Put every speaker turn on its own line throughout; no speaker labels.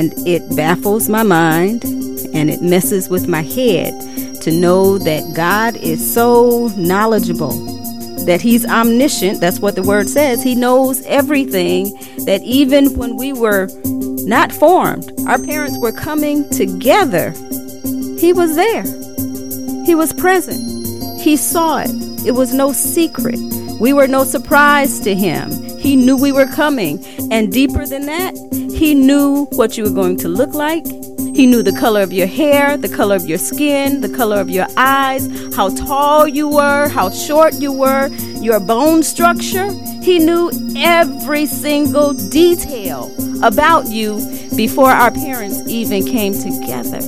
And it baffles my mind and it messes with my head to know that God is so knowledgeable, that He's omniscient. That's what the word says. He knows everything, that even when we were not formed, our parents were coming together. He was there, He was present, He saw it. It was no secret. We were no surprise to Him. He knew we were coming. And deeper than that, He knew what you were going to look like. He knew the color of your hair, the color of your skin, the color of your eyes, how tall you were, how short you were, your bone structure. He knew every single detail about you before our parents even came together.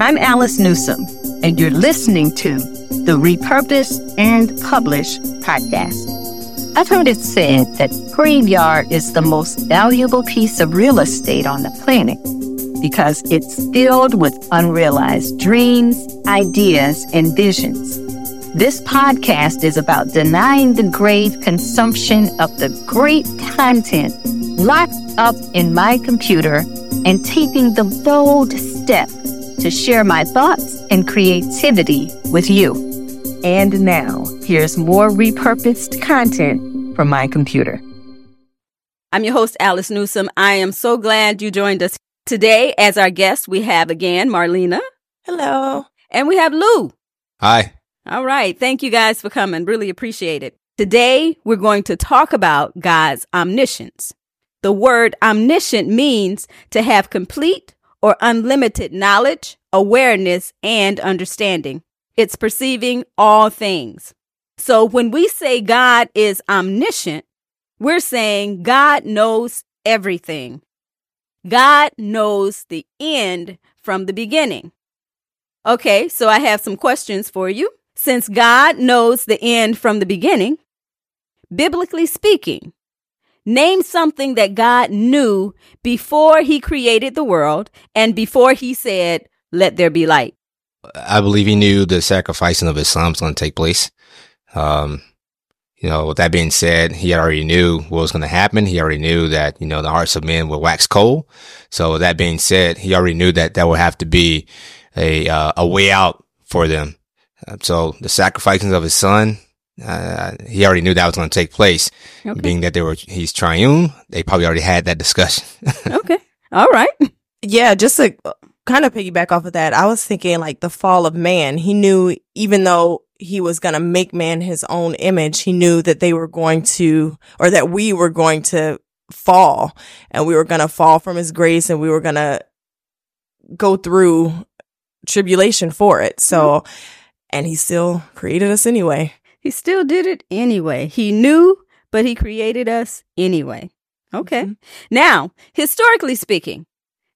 I'm Alice Newsome, and you're listening to the Repurpose and Publish podcast. I've heard it said that graveyard is the most valuable piece of real estate on the planet because it's filled with unrealized dreams, ideas, and visions. This podcast is about denying the grave consumption of the great content locked up in my computer and taking the bold step to share my thoughts and creativity with you. And now, here's more repurposed content from my computer.
I'm your host, Alice Newsome. I am so glad you joined us today. As our guest, we have again Marlena.
Hello.
And we have Lou.
Hi.
All right. Thank you guys for coming. Really appreciate it. Today, we're going to talk about God's omniscience. The word omniscient means to have complete or unlimited knowledge, awareness, and understanding. It's perceiving all things. So when we say God is omniscient, we're saying God knows everything. God knows the end from the beginning. Okay, so I have some questions for you. Since God knows the end from the beginning, biblically speaking, name something that God knew before he created the world and before he said, let there be light.
I believe he knew the sacrificing of his son was going to take place. Um, you know, with that being said, he already knew what was going to happen. He already knew that, you know, the hearts of men will wax cold. So with that being said, he already knew that that would have to be a, uh, a way out for them. Uh, so the sacrificing of his son, uh, he already knew that was going to take place. Okay. Being that they were, he's triune, they probably already had that discussion.
okay. All right.
Yeah. Just to kind of piggyback off of that, I was thinking like the fall of man. He knew even though he was going to make man his own image. He knew that they were going to, or that we were going to fall and we were going to fall from his grace and we were going to go through tribulation for it. So, mm-hmm. and he still created us anyway.
He still did it anyway. He knew, but he created us anyway. Okay. Mm-hmm. Now, historically speaking,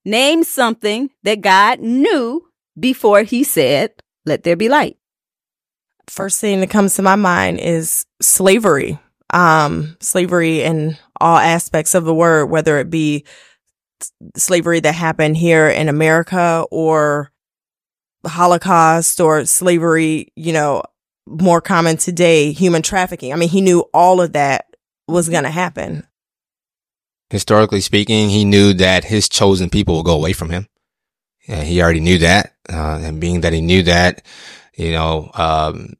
name something that God knew before he said, let there be light
first thing that comes to my mind is slavery. Um, slavery in all aspects of the word, whether it be slavery that happened here in America or Holocaust or slavery, you know, more common today, human trafficking. I mean, he knew all of that was going to happen.
Historically speaking, he knew that his chosen people will go away from him. Yeah, he already knew that. Uh, and being that he knew that, you know, um,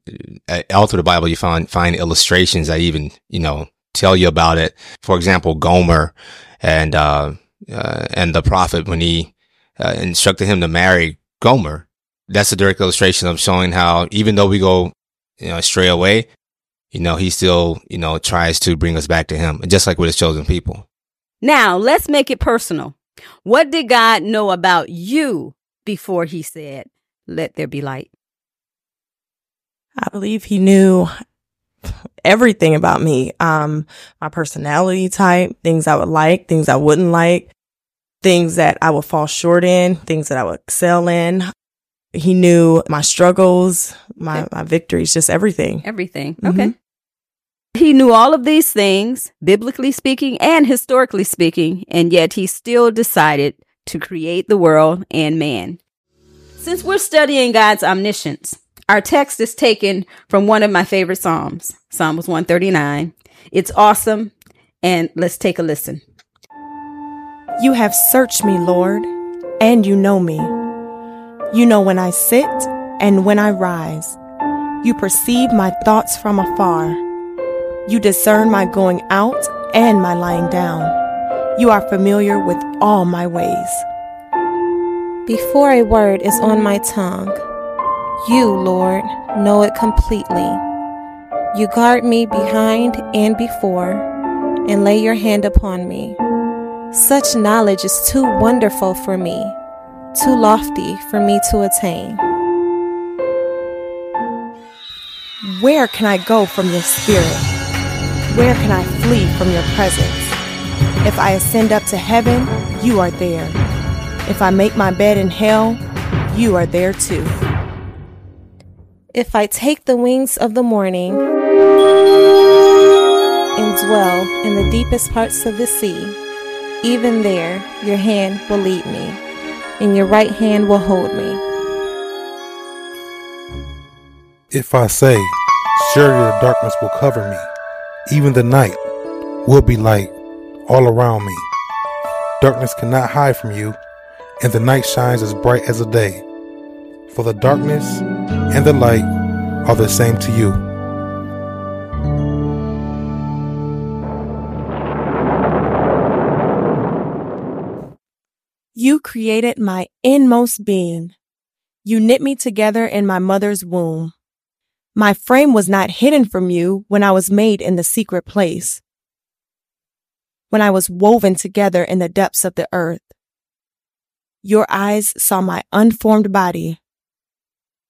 all through the Bible, you find, find illustrations that even, you know, tell you about it. For example, Gomer and, uh, uh, and the prophet when he, uh, instructed him to marry Gomer. That's a direct illustration of showing how even though we go, you know, stray away, you know, he still, you know, tries to bring us back to him, just like with his chosen people.
Now, let's make it personal. What did God know about you before he said, let there be light?
I believe he knew everything about me. Um, my personality type, things I would like, things I wouldn't like, things that I would fall short in, things that I would excel in. He knew my struggles, my, my victories, just everything.
Everything. Mm-hmm. Okay. He knew all of these things, biblically speaking and historically speaking, and yet he still decided to create the world and man. Since we're studying God's omniscience, our text is taken from one of my favorite Psalms, Psalms 139. It's awesome, and let's take a listen.
You have searched me, Lord, and you know me. You know when I sit and when I rise. You perceive my thoughts from afar. You discern my going out and my lying down. You are familiar with all my ways.
Before a word is on my tongue, you, Lord, know it completely. You guard me behind and before, and lay your hand upon me. Such knowledge is too wonderful for me, too lofty for me to attain.
Where can I go from your spirit? Where can I flee from your presence? If I ascend up to heaven, you are there. If I make my bed in hell, you are there too.
If I take the wings of the morning and dwell in the deepest parts of the sea, even there your hand will lead me, and your right hand will hold me.
If I say, Surely the darkness will cover me, even the night will be light all around me. Darkness cannot hide from you, and the night shines as bright as the day. For the darkness and the light are the same to you.
You created my inmost being. You knit me together in my mother's womb. My frame was not hidden from you when I was made in the secret place. When I was woven together in the depths of the earth. Your eyes saw my unformed body.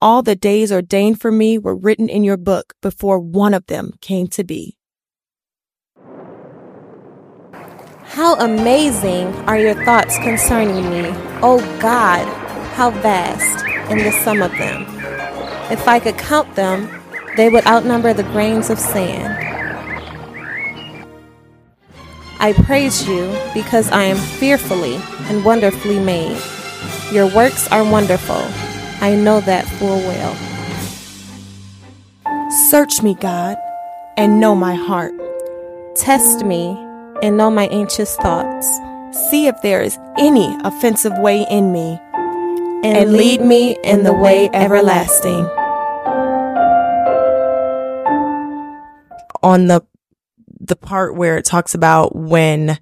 All the days ordained for me were written in your book before one of them came to be.
How amazing are your thoughts concerning me, O God! How vast in the sum of them. If I could count them, they would outnumber the grains of sand. I praise you because I am fearfully and wonderfully made. Your works are wonderful. I know that full well.
Search me, God, and know my heart.
Test me and know my anxious thoughts.
See if there is any offensive way in me,
and, and lead me in the way everlasting.
On the the part where it talks about when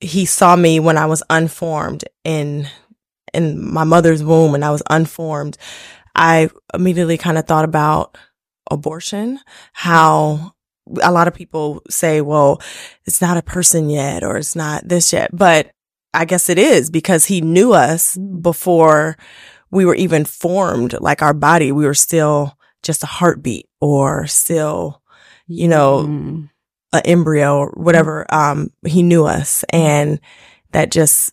he saw me when I was unformed in in my mother's womb and I was unformed, I immediately kind of thought about abortion, how a lot of people say, well, it's not a person yet or it's not this yet, but I guess it is because he knew us before we were even formed, like our body. We were still just a heartbeat or still, you know, mm. an embryo or whatever. Um, he knew us and that just,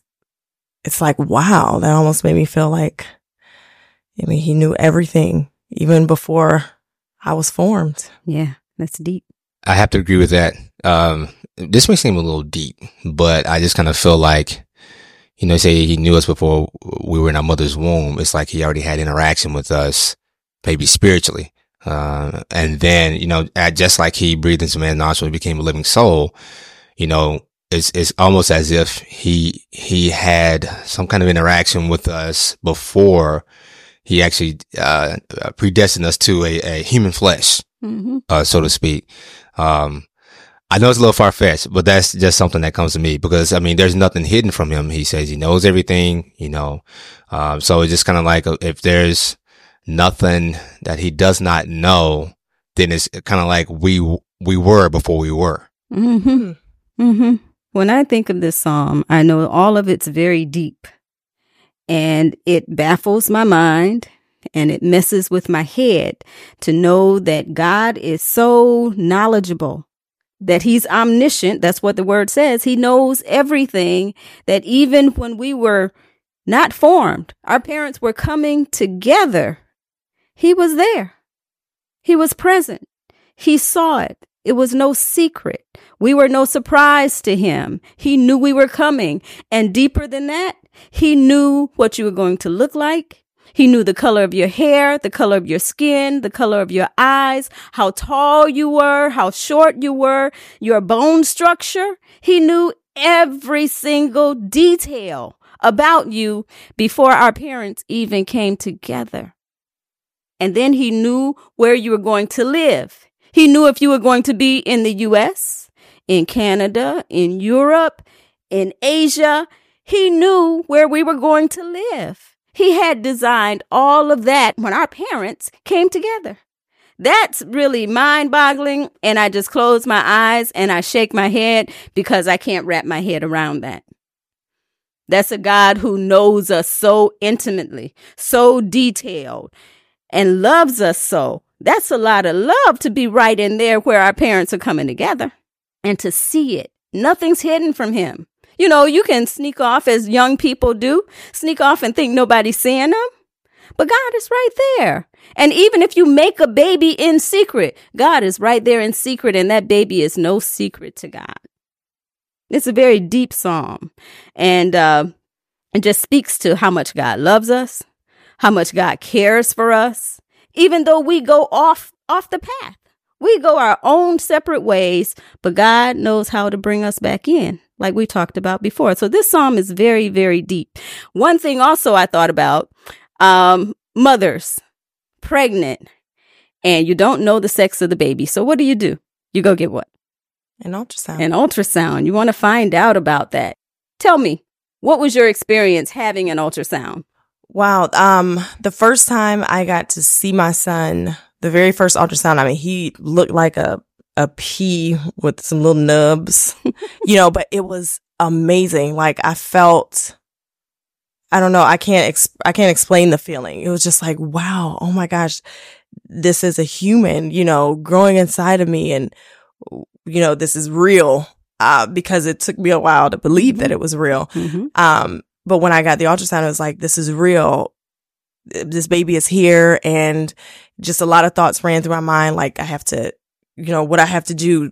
it's like, wow, that almost made me feel like, I mean, he knew everything even before I was formed.
Yeah, that's deep.
I have to agree with that. Um, this may seem a little deep, but I just kind of feel like you know, say he knew us before we were in our mother's womb. It's like he already had interaction with us, maybe spiritually. Uh, and then, you know, just like he breathed into man's nostrils and became a living soul, you know, it's, it's almost as if he, he had some kind of interaction with us before he actually, uh, predestined us to a, a human flesh, mm-hmm. uh, so to speak. Um, I know it's a little far fetched, but that's just something that comes to me because I mean, there's nothing hidden from him. He says he knows everything, you know. Um, so it's just kind of like uh, if there's nothing that he does not know, then it's kind of like we we were before we were.
Mm-hmm. Mm-hmm. When I think of this psalm, I know all of it's very deep, and it baffles my mind and it messes with my head to know that God is so knowledgeable that he's omniscient. That's what the word says. He knows everything that even when we were not formed, our parents were coming together. He was there. He was present. He saw it. It was no secret. We were no surprise to him. He knew we were coming. And deeper than that, he knew what you were going to look like. He knew the color of your hair, the color of your skin, the color of your eyes, how tall you were, how short you were, your bone structure. He knew every single detail about you before our parents even came together. And then he knew where you were going to live. He knew if you were going to be in the US, in Canada, in Europe, in Asia. He knew where we were going to live. He had designed all of that when our parents came together. That's really mind boggling. And I just close my eyes and I shake my head because I can't wrap my head around that. That's a God who knows us so intimately, so detailed, and loves us so. That's a lot of love to be right in there where our parents are coming together and to see it. Nothing's hidden from him. You know, you can sneak off as young people do, sneak off and think nobody's seeing them. But God is right there. And even if you make a baby in secret, God is right there in secret, and that baby is no secret to God. It's a very deep psalm, and uh, it just speaks to how much God loves us, how much God cares for us, even though we go off off the path. We go our own separate ways, but God knows how to bring us back in, like we talked about before. So this psalm is very, very deep. One thing also I thought about um, mothers pregnant and you don't know the sex of the baby. So what do you do? You go get what?
An ultrasound.
An ultrasound. You want to find out about that. Tell me, what was your experience having an ultrasound?
Wow. Um, the first time I got to see my son, the very first ultrasound, I mean, he looked like a, a pea with some little nubs, you know, but it was amazing. Like I felt, I don't know, I can't, ex- I can't explain the feeling. It was just like, wow, oh my gosh, this is a human, you know, growing inside of me and you know, this is real, uh, because it took me a while to believe mm-hmm. that it was real. Mm-hmm. Um, but when I got the ultrasound, it was like, this is real. This baby is here. And just a lot of thoughts ran through my mind. Like I have to, you know, what I have to do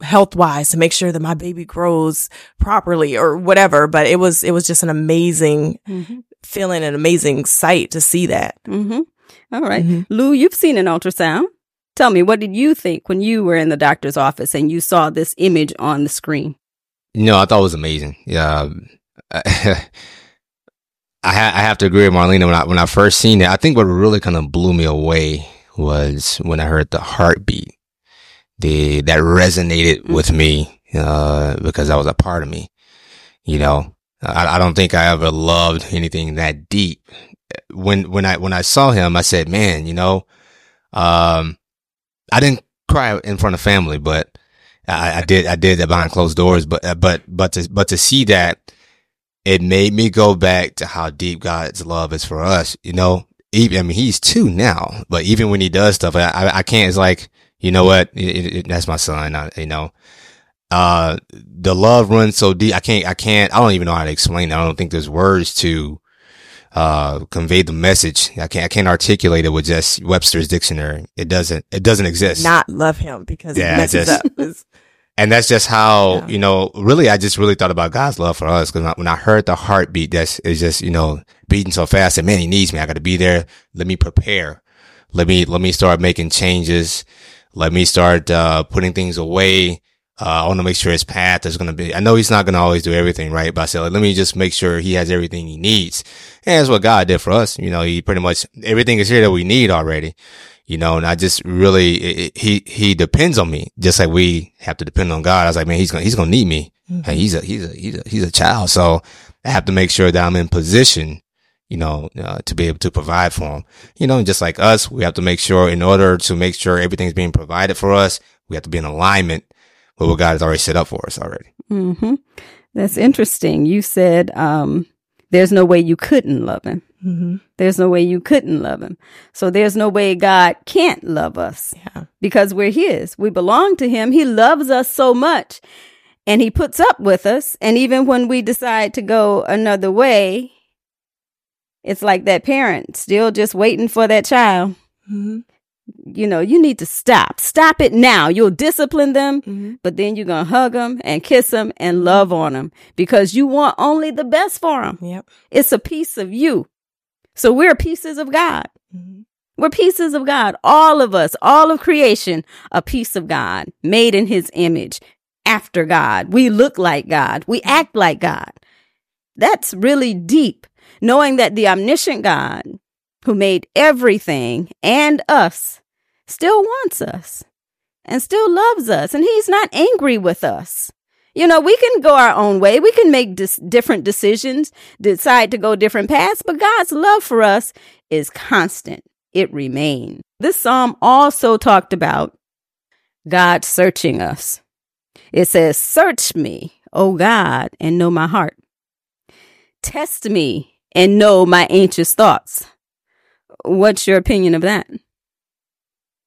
health wise to make sure that my baby grows properly or whatever. But it was, it was just an amazing mm-hmm. feeling, an amazing sight to see that.
Mm-hmm. All right. Mm-hmm. Lou, you've seen an ultrasound. Tell me, what did you think when you were in the doctor's office and you saw this image on the screen?
No, I thought it was amazing. Yeah. I, ha- I have to agree with Marlena. When I, when I first seen it, I think what really kind of blew me away was when I heard the heartbeat. The, that resonated mm-hmm. with me, uh, because that was a part of me. You know, I, I don't think I ever loved anything that deep. When, when I, when I saw him, I said, man, you know, um, I didn't cry in front of family, but I, I did, I did that behind closed doors. But, uh, but, but to, but to see that, it made me go back to how deep God's love is for us. You know, even, I mean, he's two now, but even when he does stuff, I, I, I can't, it's like, you know what? It, it, that's my son. I, you know, uh, the love runs so deep. I can't, I can't, I don't even know how to explain it. I don't think there's words to, uh, convey the message. I can't, I can't articulate it with just Webster's dictionary. It doesn't, it doesn't exist.
Not love him because yeah, it messes just, up.
And that's just how, yeah. you know, really, I just really thought about God's love for us. Cause when I heard the heartbeat, that's, it's just, you know, beating so fast and man, he needs me. I got to be there. Let me prepare. Let me, let me start making changes. Let me start, uh, putting things away uh, I want to make sure his path is going to be, I know he's not going to always do everything right, but I said, like, let me just make sure he has everything he needs. And that's what God did for us. You know, he pretty much, everything is here that we need already, you know, and I just really, it, he, he depends on me just like we have to depend on God. I was like, man, he's going to, he's going to need me. Mm-hmm. he's a, he's a, he's a, he's a child. So I have to make sure that I'm in position you know, uh, to be able to provide for him. You know, just like us, we have to make sure in order to make sure everything's being provided for us, we have to be in alignment with what God has already set up for us already.
Mm-hmm. That's interesting. You said um, there's no way you couldn't love Him. Mm-hmm. There's no way you couldn't love Him. So there's no way God can't love us yeah. because we're His. We belong to Him. He loves us so much and He puts up with us. And even when we decide to go another way, it's like that parent still just waiting for that child. Mm-hmm you know, you need to stop. Stop it now. You'll discipline them, mm-hmm. but then you're going to hug them and kiss them and love on them because you want only the best for them.
Yep.
It's a piece of you. So we're pieces of God. Mm-hmm. We're pieces of God. All of us, all of creation, a piece of God made in his image after God. We look like God. We act like God. That's really deep, knowing that the omniscient God who made everything and us still wants us and still loves us, and he's not angry with us. You know, we can go our own way. We can make dis- different decisions, decide to go different paths, but God's love for us is constant. It remains. This psalm also talked about God searching us. It says, Search me, O God, and know my heart. Test me and know my anxious thoughts. What's your opinion of that?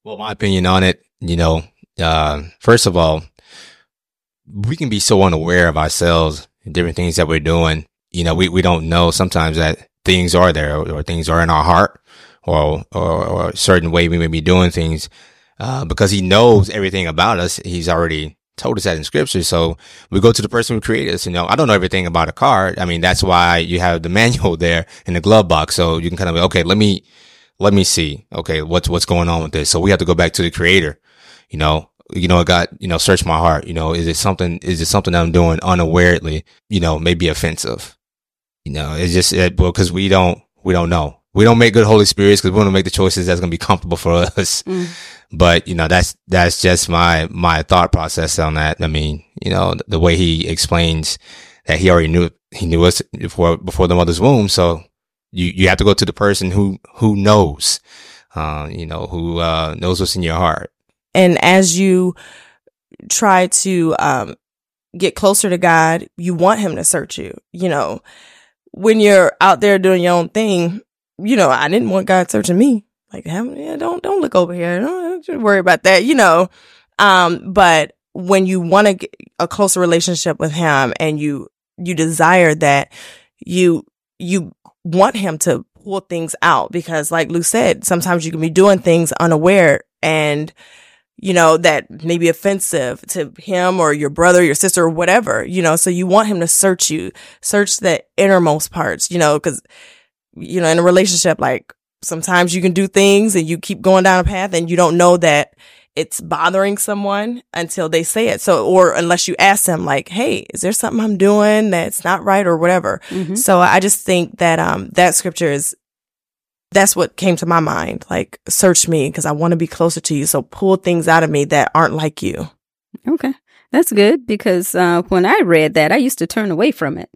Well, my opinion on it, you know, uh, first of all, we can be so unaware of ourselves and different things that we're doing. You know, we, we don't know sometimes that things are there or, or things are in our heart or, or, or, a certain way we may be doing things. Uh, because he knows everything about us. He's already told us that in scripture. So we go to the person who created us. You know, I don't know everything about a car. I mean, that's why you have the manual there in the glove box. So you can kind of, okay, let me, let me see. Okay. What's, what's going on with this? So we have to go back to the creator, you know, you know, God, you know, search my heart. You know, is it something, is it something I'm doing unawarely, you know, maybe offensive? You know, it's just, it, well, cause we don't, we don't know. We don't make good Holy Spirits because we want to make the choices that's going to be comfortable for us. Mm. But, you know, that's, that's just my, my thought process on that. I mean, you know, the, the way he explains that he already knew, he knew us before, before the mother's womb. So you, you have to go to the person who, who knows, uh, you know, who, uh, knows what's in your heart.
And as you try to, um, get closer to God, you want him to search you, you know, when you're out there doing your own thing, you know, I didn't want God searching me. Like, yeah, don't, don't look over here. Don't, don't worry about that, you know. Um, but when you want to get a closer relationship with him and you, you desire that, you, you want him to pull things out because like Lou said, sometimes you can be doing things unaware and, you know, that may be offensive to him or your brother, your sister, or whatever, you know, so you want him to search you, search the innermost parts, you know, cause you know, in a relationship, like sometimes you can do things and you keep going down a path and you don't know that it's bothering someone until they say it. So, or unless you ask them like, Hey, is there something I'm doing that's not right or whatever? Mm-hmm. So I just think that, um, that scripture is, that's what came to my mind. Like, search me because I want to be closer to you. So pull things out of me that aren't like you.
Okay. That's good because, uh, when I read that, I used to turn away from it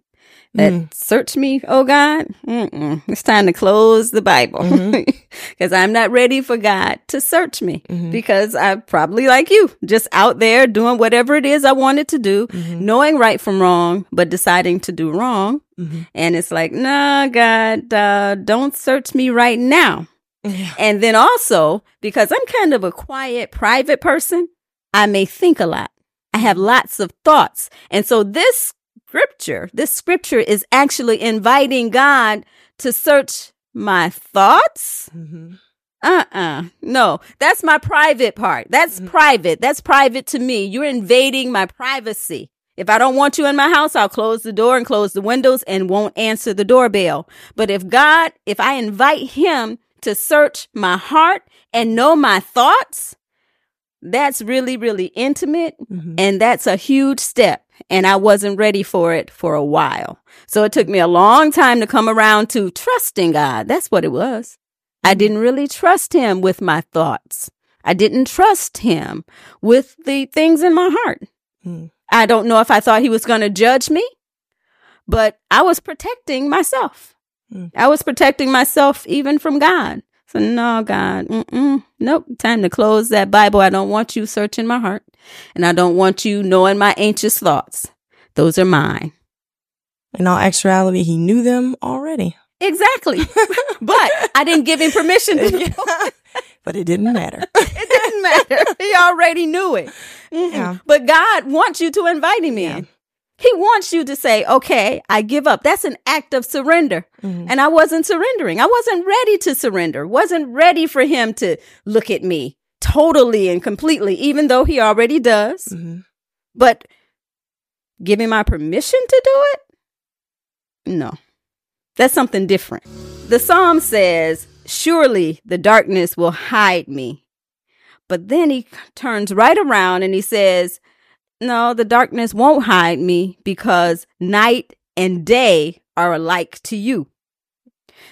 that mm. search me, oh God. Mm-mm. It's time to close the Bible because mm-hmm. I'm not ready for God to search me mm-hmm. because I'm probably like you, just out there doing whatever it is I wanted to do, mm-hmm. knowing right from wrong, but deciding to do wrong. Mm-hmm. And it's like, nah, God, uh, don't search me right now. Yeah. And then also because I'm kind of a quiet, private person, I may think a lot. I have lots of thoughts. And so this scripture. This scripture is actually inviting God to search my thoughts. Mm-hmm. Uh-uh. No, that's my private part. That's mm-hmm. private. That's private to me. You're invading my privacy. If I don't want you in my house, I'll close the door and close the windows and won't answer the doorbell. But if God, if I invite him to search my heart and know my thoughts, that's really, really intimate. Mm-hmm. And that's a huge step and I wasn't ready for it for a while. So it took me a long time to come around to trusting God. That's what it was. I mm-hmm. didn't really trust him with my thoughts. I didn't trust him with the things in my heart. Mm. I don't know if I thought he was going to judge me, but I was protecting myself. Mm. I was protecting myself even from God. So, no, God, mm-mm, nope, time to close that Bible. I don't want you searching my heart, and I don't want you knowing my anxious thoughts. Those are mine.
In all actuality, he knew them already.
Exactly. but I didn't give him permission
but it didn't matter.
it didn't matter. He already knew it. Mm-hmm. Yeah. But God wants you to invite him in. He wants you to say, okay, I give up. That's an act of surrender. Mm-hmm. And I wasn't surrendering. I wasn't ready to surrender, wasn't ready for him to look at me totally and completely, even though he already does. Mm-hmm. But giving my permission to do it? No, that's something different. The psalm says, Surely the darkness will hide me. But then he turns right around and he says, no, the darkness won't hide me because night and day are alike to you.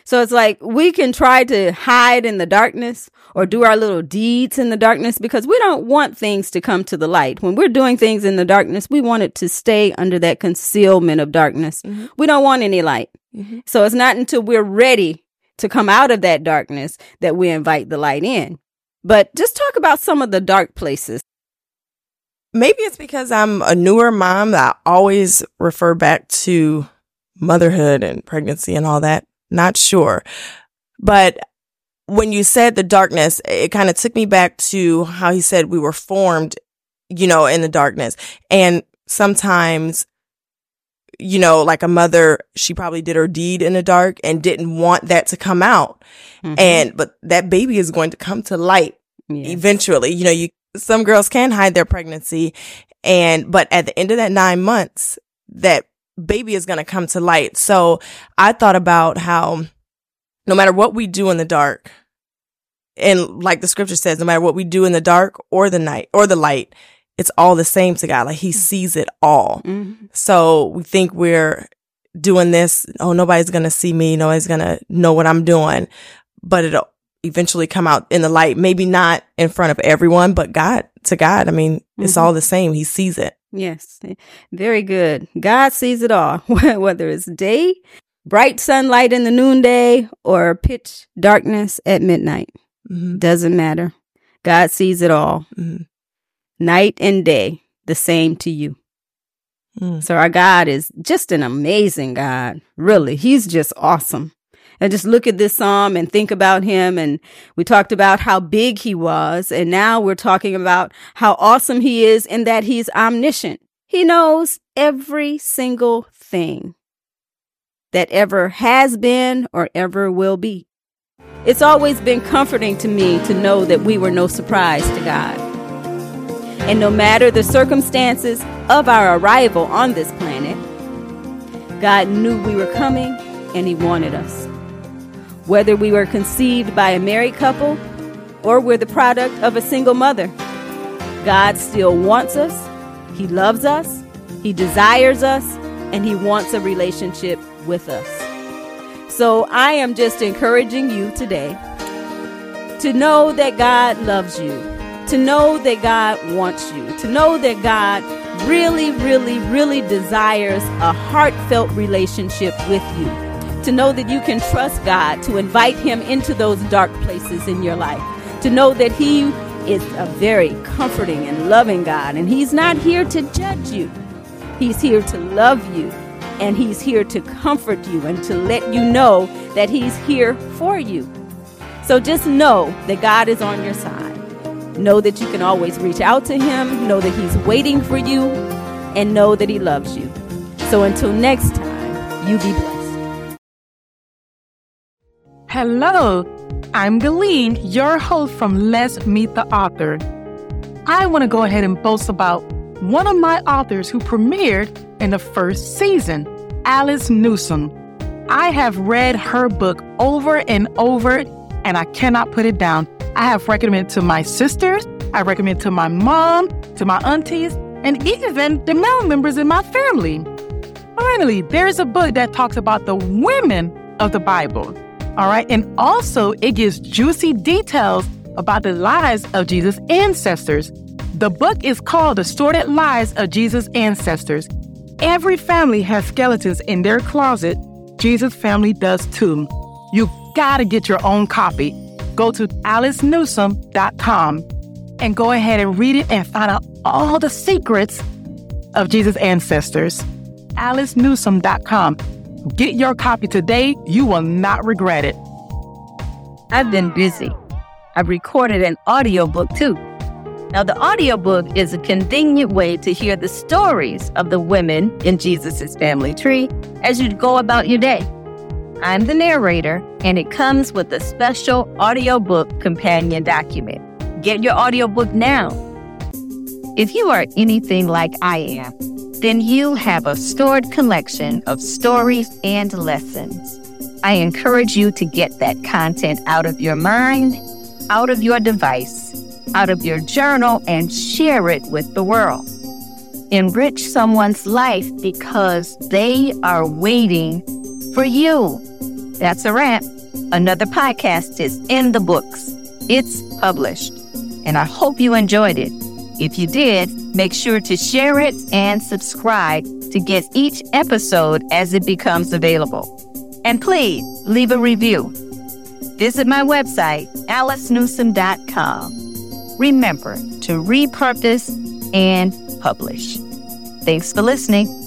So it's like we can try to hide in the darkness or do our little deeds in the darkness because we don't want things to come to the light. When we're doing things in the darkness, we want it to stay under that concealment of darkness. Mm-hmm. We don't want any light. Mm-hmm. So it's not until we're ready to come out of that darkness that we invite the light in. But just talk about some of the dark places.
Maybe it's because I'm a newer mom that I always refer back to motherhood and pregnancy and all that. Not sure. But when you said the darkness, it kind of took me back to how he said we were formed, you know, in the darkness. And sometimes, you know, like a mother, she probably did her deed in the dark and didn't want that to come out. Mm-hmm. And, but that baby is going to come to light yes. eventually. You know, you, some girls can hide their pregnancy and, but at the end of that nine months, that baby is going to come to light. So I thought about how no matter what we do in the dark, and like the scripture says, no matter what we do in the dark or the night or the light, it's all the same to God. Like he sees it all. Mm-hmm. So we think we're doing this. Oh, nobody's going to see me. Nobody's going to know what I'm doing, but it'll eventually come out in the light. Maybe not in front of everyone, but God to God. I mean, mm-hmm. it's all the same. He sees it.
Yes, very good. God sees it all, whether it's day, bright sunlight in the noonday, or pitch darkness at midnight. Mm-hmm. Doesn't matter. God sees it all. Mm-hmm. Night and day, the same to you. Mm. So our God is just an amazing God. Really, He's just awesome and just look at this psalm and think about him. And we talked about how big he was. And now we're talking about how awesome he is in that he's omniscient. He knows every single thing that ever has been or ever will be. It's always been comforting to me to know that we were no surprise to God. And no matter the circumstances of our arrival on this planet, God knew we were coming and He wanted us. Whether we were conceived by a married couple or we're the product of a single mother, God still wants us, He loves us, He desires us, and He wants a relationship with us. So I am just encouraging you today to know that God loves you, to know that God wants you, to know that God really, really, really desires a heartfelt relationship with you to know that you can trust God, to invite Him into those dark places in your life, to know that He is a very comforting and loving God, and He's not here to judge you. He's here to love you, and He's here to comfort you and to let you know that He's here for you. So just know that God is on your side. Know that you can always reach out to Him, know that He's waiting for you, and know that He loves you. So until next time, you be blessed.
Hello, I'm Galeen, your host from Let's Meet the Author. I want to go ahead and boast about one of my authors who premiered in the first season, Alice Newsome. I have read her book over and over, and I cannot put it down. I have recommended to my sisters, I recommend to my mom, to my aunties, and even the male members in my family. Finally, there's a book that talks about the women of the Bible. All right. And also, it gives juicy details about the lives of Jesus' ancestors. The book is called The Sordid Lives of Jesus' Ancestors. Every family has skeletons in their closet. Jesus' family does too. You gotta get your own copy. Go to alicenewsome.com and go ahead and read it and find out all the secrets of Jesus' ancestors. alicenewsome.com. Get your copy today. You will not regret it.
I've been busy. I've recorded an audiobook too. Now, the audiobook is a convenient way to hear the stories of the women in Jesus' family tree as you go about your day. I'm the narrator, and it comes with a special audiobook companion document. Get your audiobook now. If you are anything like I am, then you have a stored collection of stories and lessons. I encourage you to get that content out of your mind, out of your device, out of your journal, and share it with the world. enrich someone's life because they are waiting for you. That's a wrap. Another podcast is in the books. It's published. And I hope you enjoyed it. If you did, make sure to share it and subscribe to get each episode as it becomes available. And please leave a review. Visit my website, alicenewsome.com. Remember to repurpose and publish. Thanks for listening.